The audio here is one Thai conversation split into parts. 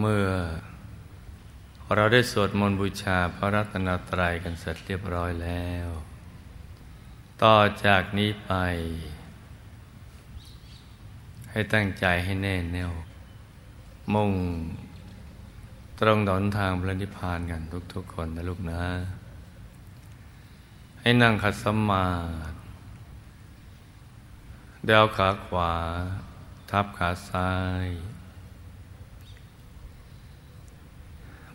เมื่อ เราได้สวดมนต์บูชาพระรัตนตรัยกันเสร็จเรียบร้อยแล้ว ต่อจากนี้ไป ให้ตั้งใจให้แน่แน่วมุ่งตรงดอนทางพระนิพพานกันทุกๆคนนะลูกนะ ให้นั่งขัดสมาธิเดาขาขวา ทับขาซ้าย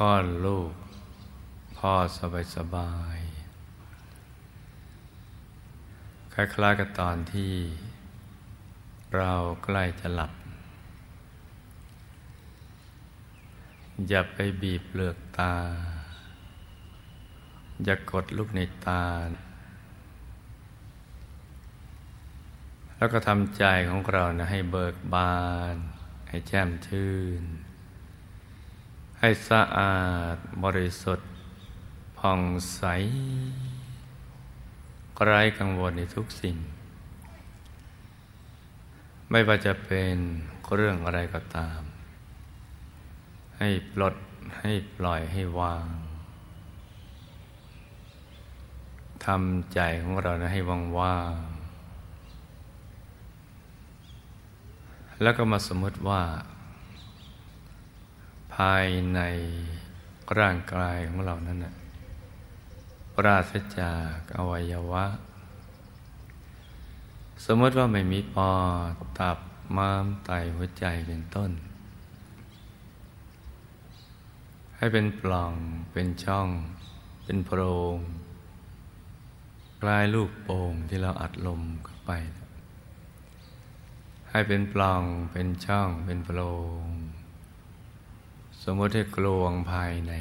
คลอดลูก พ่อสบายสบาย คล้ายๆกับตอนที่ เราใกล้จะหลับ อย่าไปบีบเปลือกตา อย่ากดลูกในตา แล้วก็ทำใจของเรานะให้เบิกบาน ให้แจ่มชื่น ให้สะอาดบริสุทธิ์ผ่องใสไร้กังวลในทุกสิ่ง ไม่ว่าจะเป็นเรื่องอะไรก็ตาม ให้ปลดให้ปล่อยให้วางทำใจของเรานะให้ว่างว่างแล้วก็มาสมมติว่า ภายในร่างกายของเรานั้นนะปราศจากอวัยวะ สมมติว่าไม่มีปอดตับม้ามไตหัวใจเป็นต้น ให้เป็นปล่องเป็นช่อง เป็นโพรงกลายลูกโป่งที่เราอัดลมเข้าไป ให้เป็นปล่องเป็นช่องเป็นโพรง สมมติให้กลวงภายใน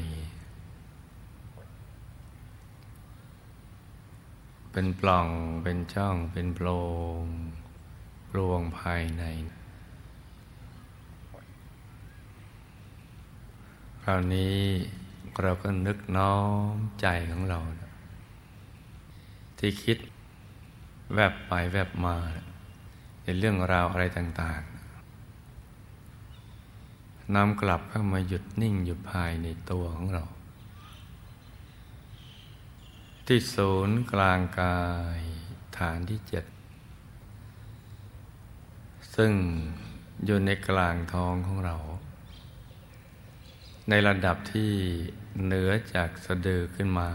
เป็นปล่องเป็นช่องเป็นโพรงกลวงภายในคราวนี้เราก็นึกน้อมใจของเรา ที่คิดแวบไปแวบมา ในเรื่องราวอะไรต่าง นำกลับเข้ามาหยุดนิ่งอยู่ภายในตัวของเรา ที่ศูนย์กลางกายฐานที่เจ็ดซึ่งอยู่ในกลางท้องของเรา ในระดับที่เหนือจากสะดือขึ้นมา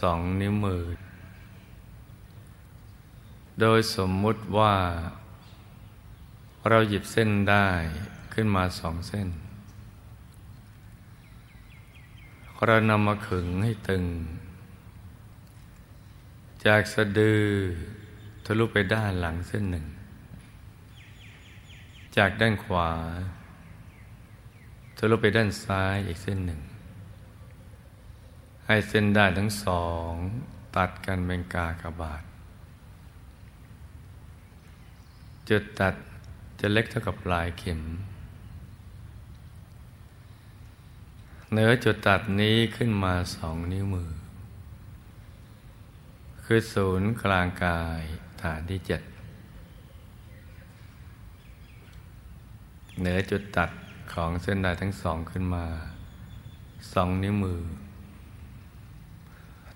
สองนิ้วมือ โดยสมมุติว่า เราหยิบเส้นได้ขึ้นมาสองเส้น เรานำมาขึงให้ตึง จากสะดือทะลุไปด้านหลังเส้นหนึ่ง จากด้านขวาทะลุไปด้านซ้ายอีกเส้นหนึ่ง ให้เส้นด้านทั้งสอง ตัดกันเป็นกากบาท จุดตัด จะเล็กเท่ากับปลายเข็มเหนือจุดตัดนี้ขึ้นมาสองนิ้วมือ คือศูนย์กลางกายฐานที่เจ็ดเหนือจุดตัดของเส้นด้ายทั้งสองขึ้นมาสองนิ้วมือ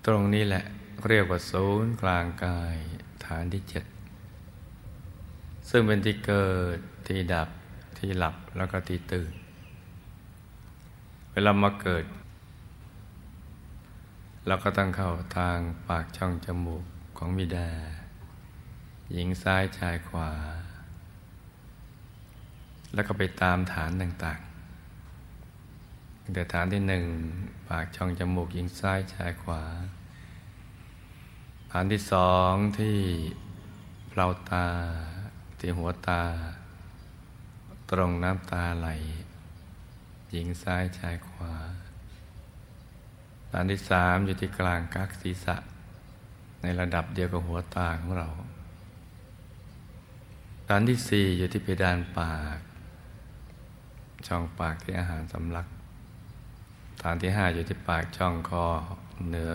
ตรงนี้แหละเรียกว่าศูนย์กลางกายฐานที่เจ็ด ซึ่งเป็นที่เกิดที่ดับที่หลับแล้วก็ที่ตื่น เวลามาเกิด เราก็ต้องเข้าทางปากช่องจมูกของมิดา หญิงซ้ายชายขวา แล้วก็ไปตามฐานต่างๆแต่ฐานที่หนึ่งปากช่องจมูกหญิงซ้ายชายขวา ฐานที่สองที่เปล่าตา ที่หัวตา ตรงน้ำตาไหล หญิงซ้ายชายขวาฐานที่สามอยู่ที่กลางกักศีรษะ ในระดับเดียวกับหัวตาของเราฐานที่สี่อยู่ที่เพดานปาก ช่องปากที่อาหารสำลักฐานที่ห้าอยู่ที่ปากช่องคอเหนือ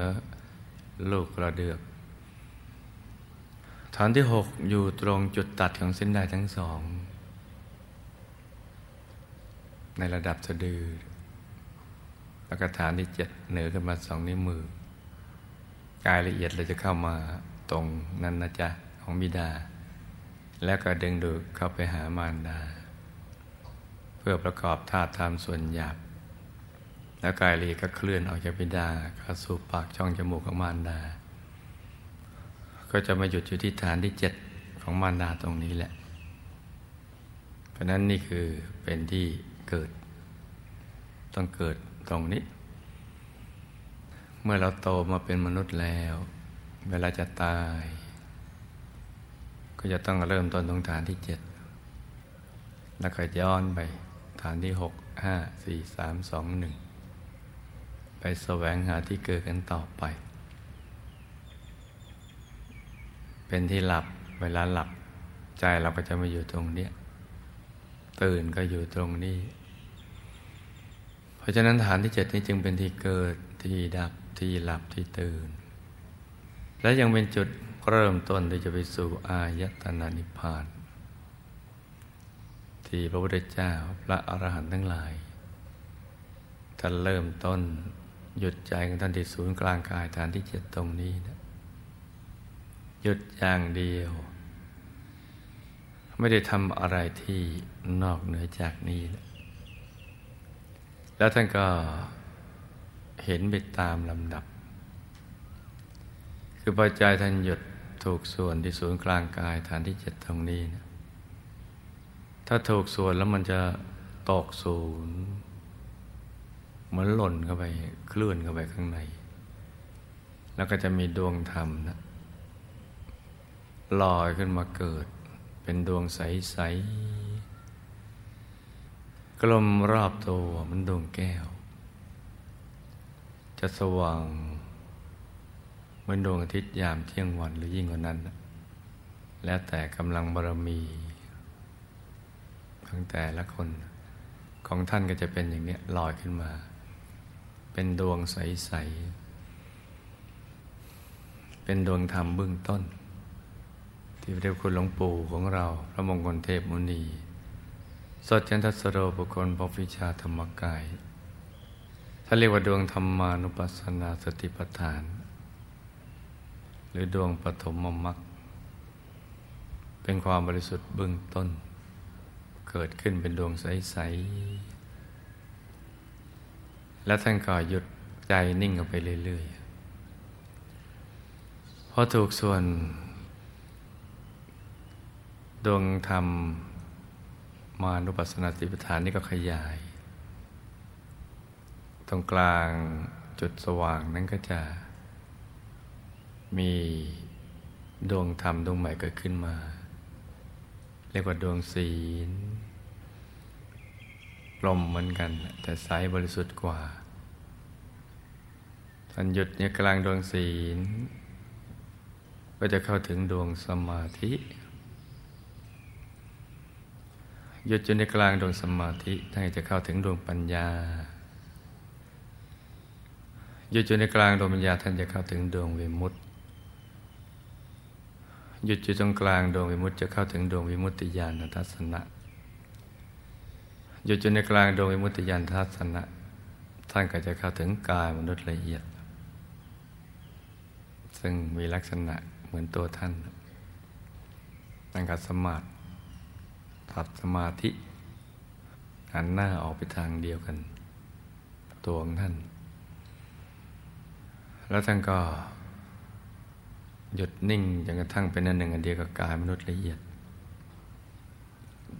ลูกกระเดือก ฐานที่หกอยู่ตรงจุดตัดของเส้นได้ทั้งสอง ในระดับสะดือ แล้วก็ฐานที่เจ็ดเหนือขึ้นมาสองนิ้วมือ กายละเอียดเราจะเข้ามาตรงนั้นนะจ๊ะ ของบิดา แล้วก็ดึงดูดเข้าไปหามารดา เพื่อประกอบธาตุธรรมส่วนหยาบ แล้วกายลีก็เคลื่อนออกจากบิดาเข้าสู่ปากช่องจมูกของมารดา ก็จะมาหยุดอยู่ที่ฐานที่เจ็ดของมารดาตรงนี้แหละ เพราะนั้นนี่คือเป็นที่เกิด ต้องเกิดตรงนี้ เมื่อเราโตมาเป็นมนุษย์แล้ว เวลาจะตาย ก็จะต้องเริ่มต้นตรงฐานที่เจ็ดแล้วก็ย้อนไปฐานที่หกห้าสี่สามสองหนึ่งไปแสวงหาที่เกิดกันต่อไป เป็นที่หลับเวลาหลับใจเราก็จะมาอยู่ตรงนี้ตื่นก็อยู่ตรงนี้ เพราะฉะนั้นฐานที่เจ็ดนี้จึงเป็นที่เกิดที่ดับที่หลับที่ตื่น และยังเป็นจุดเริ่มต้นที่จะไปสู่อายตนะนิพพาน ที่พระพุทธเจ้าพระอรหันต์ทั้งหลายท่านเริ่มต้นหยุดใจของท่านที่ศูนย์กลางกายฐานที่เจ็ดตรงนี้นะ หยุดอย่างเดียว ไม่ได้ทำอะไรที่นอกเหนือจากนี้ แล้วท่านก็เห็นไปตามลำดับ คือพอใจท่านหยุดถูกส่วนที่ศูนย์กลางกายฐานที่เจ็ดตรงนี้นะถ้าถูกส่วนแล้วมันจะตกศูนย์เหมือนหล่นเข้าไป เคลื่อนเข้าไปข้างใน แล้วก็จะมีดวงธรรมนะ ลอยขึ้นมาเกิด เป็นดวงใส ๆ กลมรอบตัวมันดวงแก้ว จะสว่าง เหมือนดวงอาทิตย์ยามเที่ยงวันหรือยิ่งกว่านั้น แล้วแต่กำลังบารมีของแต่ละคนของท่านก็จะเป็นอย่างนี้ลอยขึ้นมา เป็นดวงใส ๆ เป็นดวงธรรมเบื้องต้น ที่เรียกคุณหลวงปู่ของเรา พระมงคลเทพมุนี สดจันทสโรบุคคลปวิชาธรรมกายถ้าเรียกว่าดวงธรรมานุปัสสนาสติปัฏฐาน หรือดวงปฐมมรรคเป็นความบริสุทธิ์เบื้องต้น เกิดขึ้นเป็นดวงใส ๆ แล้วท่านก็หยุดใจนิ่งออกไปเรื่อยๆพอถูกส่วน ดวงธรรมมานุปัสสนาติปฐานนี่ก็ขยาย ตรงกลางจุดสว่างนั้นก็จะ มีดวงธรรมดวงใหม่เกิดขึ้นมา เรียกว่าดวงศีลลมเหมือนกัน แต่ใสบริสุทธิ์กว่าท่านหยุดเนี่ยกลางดวงศีล ก็จะเข้าถึงดวงสมาธิ หยุดอยู่ในกลางดวงสมาธิท่านจะเข้าถึงดวงปัญญาหยุดอยู่ในกลางดวงปัญญาท่านจะเข้าถึงดวงวิมุตติหยุดอยู่ตรงกลางดวงวิมุตติจะเข้าถึงดวงวิมุตติญาณทัศนะหยุดอยู่ในกลางดวงวิมุตติยานทัศนะท่านก็จะเข้าถึงกายมนุษย์ละเอียด ซึ่งมีลักษณะเหมือนตัวท่านนั่งกัสมาธิ ตัดสมาธิ หันหน้าออกไปทางเดียวกัน ตัวของท่าน แล้วท่านก็หยุดนิ่งจนกระทั่งเป็นอันหนึ่งอันเดียวกับกายมนุษย์ละเอียด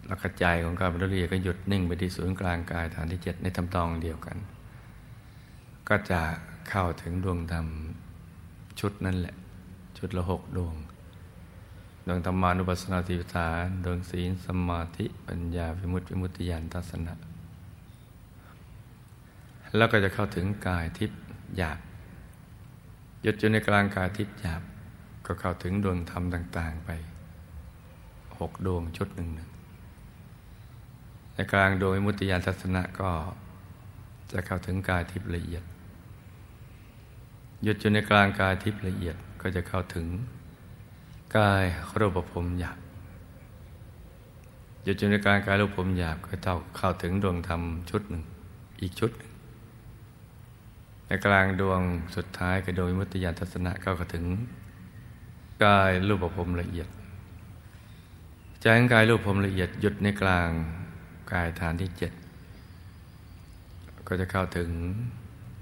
แล้วกระจายของการบรรลุก็หยุดนิ่งไปที่ศูนย์กลางกายฐานที่เจ็ดในทำตองเดียวกัน ก็จะเข้าถึงดวงธรรมชุดนั่นแหละ ชุดละหกดวง ดวงธรรมานุปัสสนาติปฐานดวงศีลสมาธิปัญญาวิมุตติวิมุตติญาณทัศนะ แล้วก็จะเข้าถึงกายทิพย์หยาบหยุดอยู่ในกลางกายทิพย์หยาบก็เข้าถึงดวงธรรมต่าง ๆ ไปหกดวงชุดหนึ่งหนึ่งในกลางดวงมุติยานทัศนะก็จะเข้าถึงกายทิพย์ละเอียดหยุดอยู่ในกลางกายทิพย์ละเอียดก็จะเข้าถึง กายรูปภพหยาบหยุดอยู่ในกางกายรูปภพหยาบก็เข้าเข้าถึงดวงธรรมชุดหนึ่ง อีกชุดหนึ่งในกลางดวงสุดท้ายก็โดยมุติยานทัศนะก็เข้าถึง กายรูปภพละเอียดจากกายรูปภพละเอียดหยุดในกลางกายฐานที่เจ็ดก็จะเข้าถึง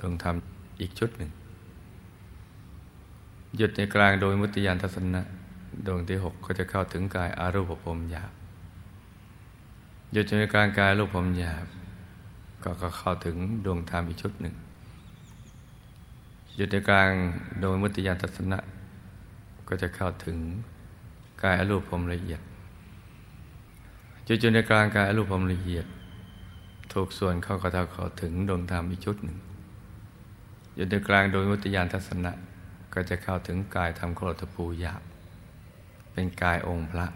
ดวงธรรมอีกชุดหนึ่งหยุดในกลางโดยมุติยานทัศนะ ดวงที่หกก็จะเข้าถึงกายอารูปภพหยาบหยุดในกลางกายรูปภพหยาบก็เข้าถึงดวงธรรมอีกชุดหนึ่งหยุดในกลางโดยมุติยานทัศนะก็จะเข้าถึงกายอรูปภพละเอียดจุดๆในกลางกายอรูปภพละเอียด ถูกส่วนเข้ากระทาเข้าถึงดวงธรรมอีกชุดหนึ่งอยู่ในกลางโดยมุติยานทัศนะ ก็จะเข้าถึงกายธรรมโคตรภูหยาบ เป็นกายองค์พระ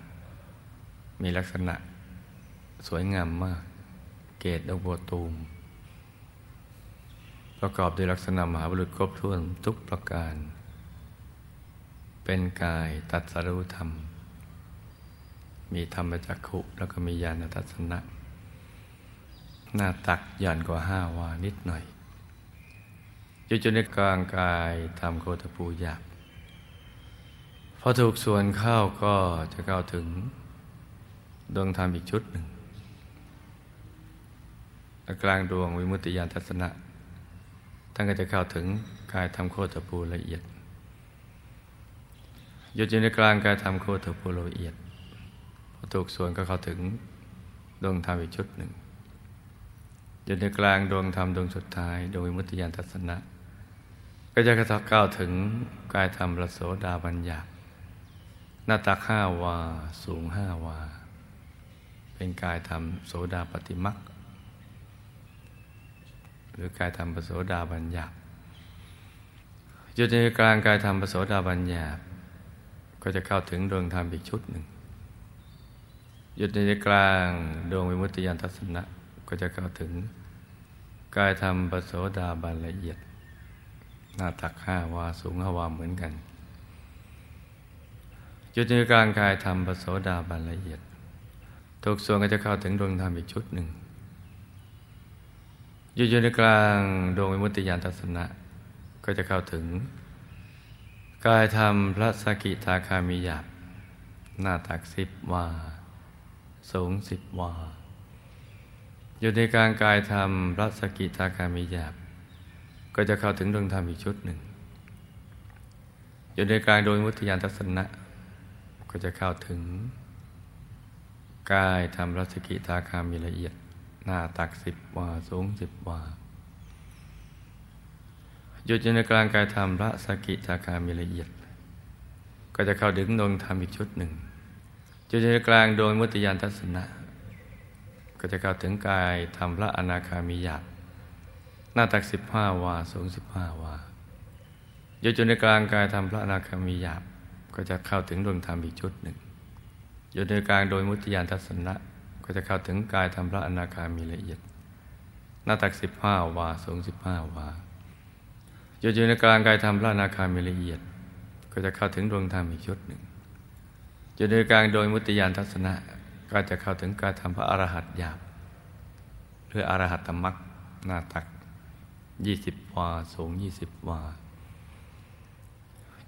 มีลักษณะสวยงามมาก เกตดอกบัวตูม ประกอบด้วยลักษณะมหาบุรุษครบถ้วนทุกประการ เป็นกายตัดสรุธรรม มีธรรมจักขุแล้วก็มีญาณทัศนะหน้าตักหย่อนกว่าห้าวานิดหน่อยอยู่จนในกลางกายทำโคตปูหยาบ อถูกส่วนเข้าก็จะเข้าถึงดวงธรรมอีกชุดหนึ่งกลางดวงวิมุตติยานทัศนะท่านก็จะเข้าถึงกายทำโคตรปูละเอียดหยุดอยู่ในกลางกายทำโคตรปูละเอียดพอถูกส่วนก็เข้าถึงดวงธรรมอีกชุดหนึ่งอยู่ในกลางดวงธรรมดวงสุดท้ายดวงวิมุตติยานทัศนะ ก็จะกระทักก้าวถึงกายธรรมระโสดาบัญญัติ หน้าตักห้าวา สูงห้าวา เป็นกายธรรมโสดาปฏิมักหรือกายธรรมปโสดาบัญญัติอยู่ในกลางกายธรรมปโสดาบัญญัติก็จะเข้าถึงดวงธรรมอีกชุดหนึ่งหยุดในกลางดวงวิมุตติยานทัศนะก็จะเข้าถึงกายธรรมปโสดาบันละเอียด หน้าตักห้าวาสูงห้าวาเหมือนกัน จุดในกลางกายธรรมปโสดาบันละเอียด ทุกส่วนก็จะเข้าถึงดวงธรรมอีกชุดหนึ่งอยู่ในกลางดวงวิมุตติยานทัศนะก็จะเข้าถึง กายธรรมพระสกิทาคามีหยาบหน้าตักสิบวา สูงสิบวา อยู่ในกลางกายธรรมพรัศกิทาคามิยาบก็จะเข้าถึงดวงธรรมอีกชุดหนึ่ง อยู่ในกลางโดยมุติยานทัศนะ ก็จะเข้าถึงกายธรรมรัศกิทาคามีละเอียด หน้าตักสิบวา สูงสิบวาหยุดอยู่ในกลางกายธรรมพระสกิทาคามีละเอียด ก็จะเข้าถึงดวงธรรมอีกชุดหนึ่งอยู่ในกลางโดยมุติยานทัศนะ ก็จะเข้าถึงกายทำพระอนาคามีหยาบหน้าตักสิบห้าวาสูงสิบห้าวาอยู่จนในกลางกายทำพระอนาคามีหยาบ ก็จะเข้าถึงดวงธรรมอีกชุดหนึ่งอยู่ในกลางโดยมุติยานทัศนะ ก็จะเข้าถึงกายทำพระอนาคามีละเอียด หน้าตักสิบห้าวาสูงสิบห้าวาอยู่ในกลางกายทำพระอนาคามีละเอียด ก็จะเข้าถึงดวงธรรมอีกชุดหนึ่งอยู่ในกลางโดยมุติยานทัศนะ ก็จะเข้าถึงกายธรทำพระอรหัตหยาบหรืออรหัตตมักหน้าตักยี่สิบวาสูงยี่สิบวา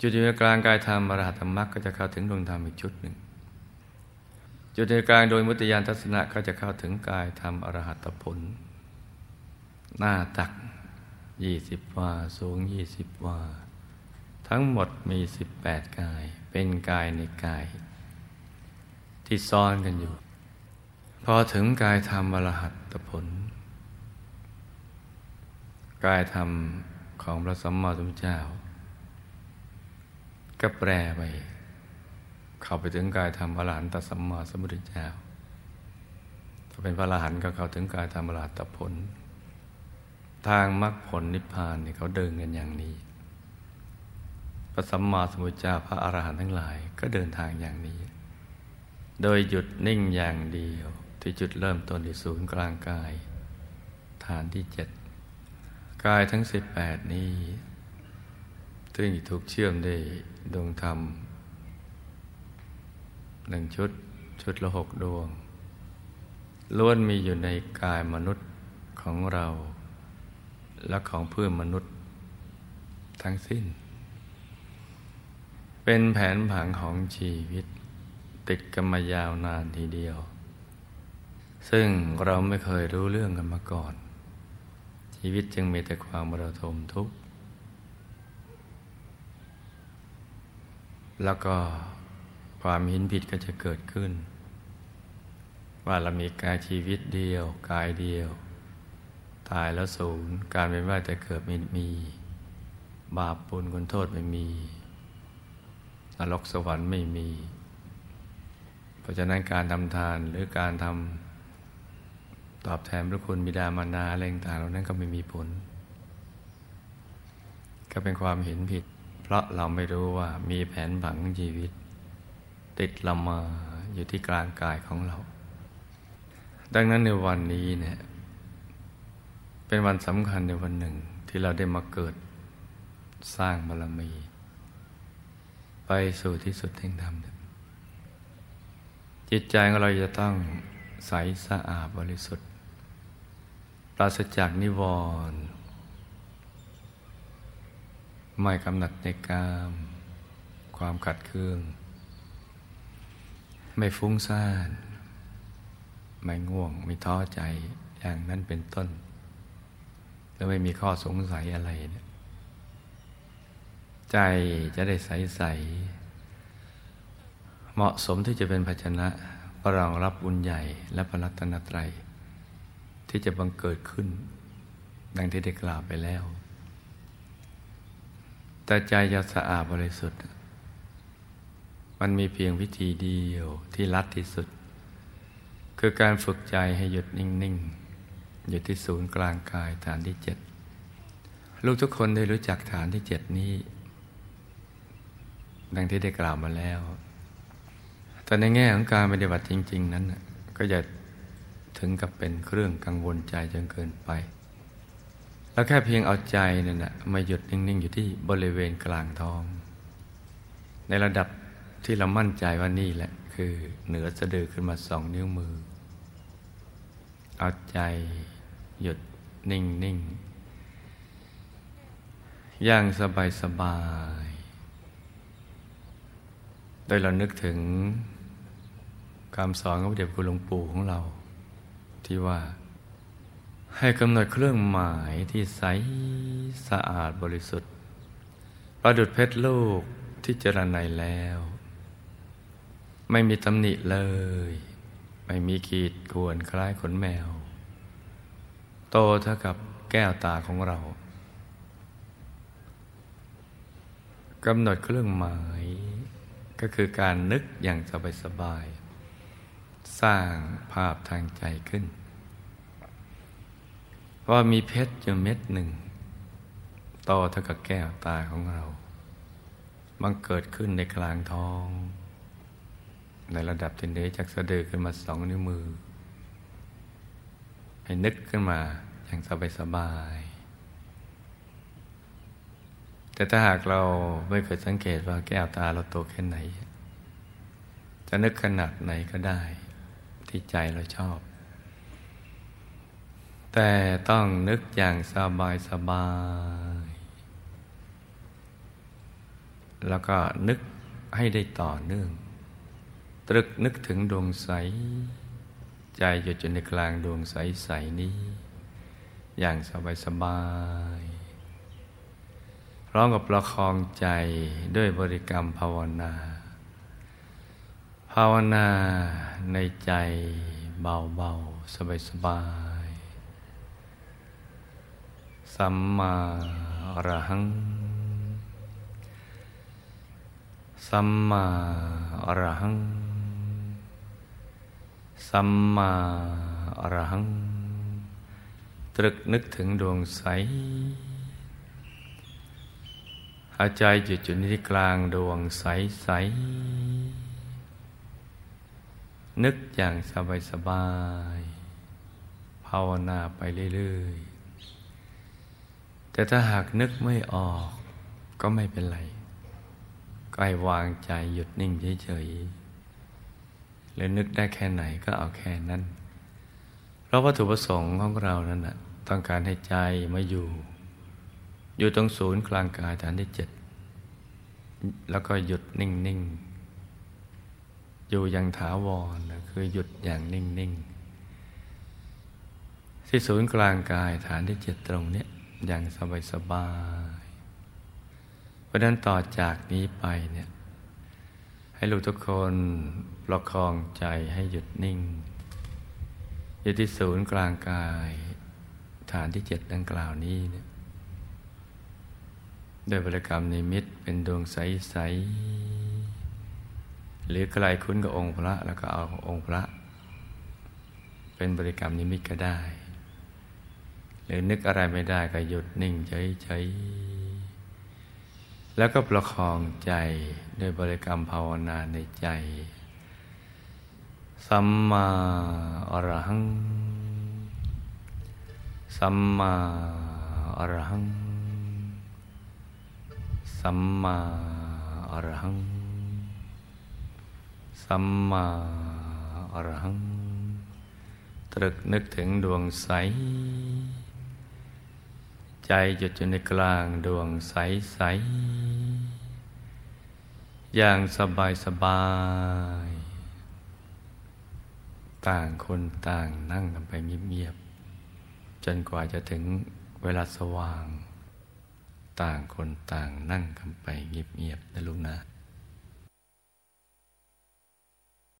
จุดในกลางกายธรรมอรหัตตมักก็จะเข้าถึงดวงธรรมอีกชุดหนึ่ง จุดในกลางโดยมุตยานทัศนะก็จะเข้าถึงกายธรรมอรหัตผล หน้าตักยี่สิบวาสูงยี่สิบวา ทั้งหมดมีสิบแปดกาย เป็นกายในกาย ที่ซ้อนกันอยู่ พอถึงกายธรรมอรหัตผล กายธรรมของพระสัมมาสัมพุทธเจ้า ก็แปรไป เข้าไปถึงกายธรรมอรหันตสัมมาสัมพุทธเจ้าถ้าเป็นพระอรหันต์ก็เข้าถึงกายธรรมอรหัตผล ทางมรรคผลนิพพานเนี่ยเขาเดินกันอย่างนี้ พระสัมมาสัมพุทธเจ้าพระอรหันต์ทั้งหลาย ก็เดินทางอย่างนี้ โดยหยุดนิ่งอย่างเดียว ที่จุดเริ่มต้นที่ศูนย์กลางกาย ฐานที่เจ็ดกายทั้งสิบแปดนี้ ซึ่งถูกเชื่อมด้วยดวงธรรมหนึ่งชุดชุดละหกดวง ล้วนมีอยู่ในกายมนุษย์ของเรา และของเพื่อนมนุษย์ทั้งสิ้น เป็นแผนผังของชีวิต ติดกันมายาวนานทีเดียว ซึ่งเราไม่เคยรู้เรื่องกันมาก่อน ชีวิตจึงมีแต่ความระทมทุกข์ แล้วก็ความเหินผิดก็จะเกิดขึ้น ว่าเรามีกายชีวิตเดียว กายเดียว ตายแล้วสูญการเป็นว่าจะเกิดไม่มี บาปปุลคุณโทษไม่มีนรกสวรรค์ไม่มี เพราะฉะนั้นการทำทานหรือการทำตอบแทนพระคุณบิดามารดาอะไรต่างๆเหล่านั้นก็ไม่มีผล ก็เป็นความเห็นผิด เพราะเราไม่รู้ว่ามีแผนผังชีวิต ติดเรามาอยู่ที่กลางกายของเรา ดังนั้นในวันนี้เนี่ยเป็นวันสำคัญในวันหนึ่งที่เราได้มาเกิดสร้างบารมี ไปสู่ที่สุดแห่งธรรม จิตใจของเราจะต้องใสสะอาดบริสุทธิ์ปราศจากนิวรณ์ ไม่กำหนัดในกาม ความขัดเคือง ไม่ฟุ้งซ่าน ไม่ง่วง ไม่ท้อใจอย่างนั้นเป็นต้น แล้วไม่มีข้อสงสัยอะไรเนี่ยใจจะได้ใสใส เหมาะสมที่จะเป็นภาชนะปรองรับบุญใหญ่และพระรัตนตรัย ที่จะบังเกิดขึ้น ดังที่ได้กล่าวไปแล้ว แต่ใจจะสะอาดบริสุทธิ์ มันมีเพียงวิธีเดียวที่ลัดที่สุด คือการฝึกใจให้หยุดนิ่ง ๆ อยู่ที่ศูนย์กลางกายฐานที่เจ็ดลูกทุกคนได้รู้จักฐานที่เจ็ดนี้ ดังที่ได้กล่าวมาแล้ว แต่ในแง่ของการปฏิบัติจริง ๆ นั้นก็จะถึงกับเป็นเครื่องกังวลใจจนเกินไป แล้วแค่เพียงเอาใจนั่นนะมาหยุดนิ่ง ๆ อยู่ที่บริเวณกลางท้อง ในระดับที่เรามั่นใจว่านี่แหละ คือเหนือสะดือขึ้นมาสองนิ้วมือ เอาใจหยุดนิ่งนิ่งอย่างสบายสบาย โดยเรานึกถึงคำสอนของพระเดชคุณหลวงปู่ของเรา ที่ว่า ให้กำหนดเครื่องหมายที่ใสสะอาดบริสุทธิ์ ประดุดเพชรลูกที่เจรไนแล้ว ไม่มีตำหนิเลย ไม่มีขีดข่วนคล้ายขนแมว โตเท่ากับแก้วตาของเรากำหนดเครื่องหมายก็คือการนึกอย่างสบายๆสร้างภาพทางใจขึ้น ว่ามีเพชรอยู่เม็ดหนึ่งโตเท่ากับแก้วตาของเรา มันเกิดขึ้นในกลางท้อง ในระดับที่เนจากสะดือขึ้นมาสองนิ้วมือ ให้นึกขึ้นมาอย่างสบายสบาย แต่ถ้าหากเราไม่เคยสังเกตว่าแก้วตาเราโตแค่ไหน จะนึกขนาดไหนก็ได้ ที่ใจเราชอบ แต่ต้องนึกอย่างสบายสบาย แล้วก็นึกให้ได้ต่อเนื่อง ตรึกนึกถึงดวงใส ใจอยู่จนในกลางดวงใสใสนี้ อย่างสบายสบายพร้อมกับประคองใจด้วยบริกรรมภาวนา ภาวนาในใจเบาๆ สบายๆ สัมมาอรหัง สัมมาอรหัง สัมมาอรหัง ตรึกนึกถึงดวงใสหายใจหยุดจุดที่กลางดวงใสใส นึกอย่างสบายสบายภาวนาไปเรื่อยๆ แต่ถ้าหากนึกไม่ออกก็ไม่เป็นไรก็ให้วางใจหยุดนิ่งเฉยๆหรือนึกได้แค่ไหนก็เอาแค่นั้น เพราะวัตถุประสงค์ของเรานั้นนะต้องการให้ใจมาอยู่ อยู่ตรงศูนย์กลางกายฐานที่เจ็ดแล้วก็หยุดนิ่งๆ อยู่อย่างถาวรนะคือหยุดอย่างนิ่งๆ ที่ศูนย์กลางกายฐานที่เจ็ดตรงนี้ อย่างสบายๆเพราะนั้นต่อจากนี้ไปเนี่ย ให้ลูกทุกคนประคองใจให้หยุดนิ่ง อยู่ที่ศูนย์กลางกาย ฐานที่เจ็ดดังกล่าวนี้เนี่ยด้วยบริกรรมนิมิตเป็นดวงใส ๆ หรือใครคุ้นกับองค์พระแล้วก็เอาองค์พระ เป็นบริกรรมนิมิตก็ได้ หรือนึกอะไรไม่ได้ก็หยุดนิ่งเฉยๆ แล้วก็ประคองใจด้วยบริกรรมภาวนาในใจ สัมมาอรหัง สัมมาอรหัง สัมมาอรหัง สัมมาอรหัง ตรึกนึกถึงดวงใส ใจหยุดอยู่ในกลางดวงใสใสอย่างสบายสบาย ต่างคนต่างนั่งกันไปเงียบ ๆ จนกว่าจะถึงเวลาสว่าง ต่างคนต่างนั่งกันไปเงียบ ๆ นะลูกนะ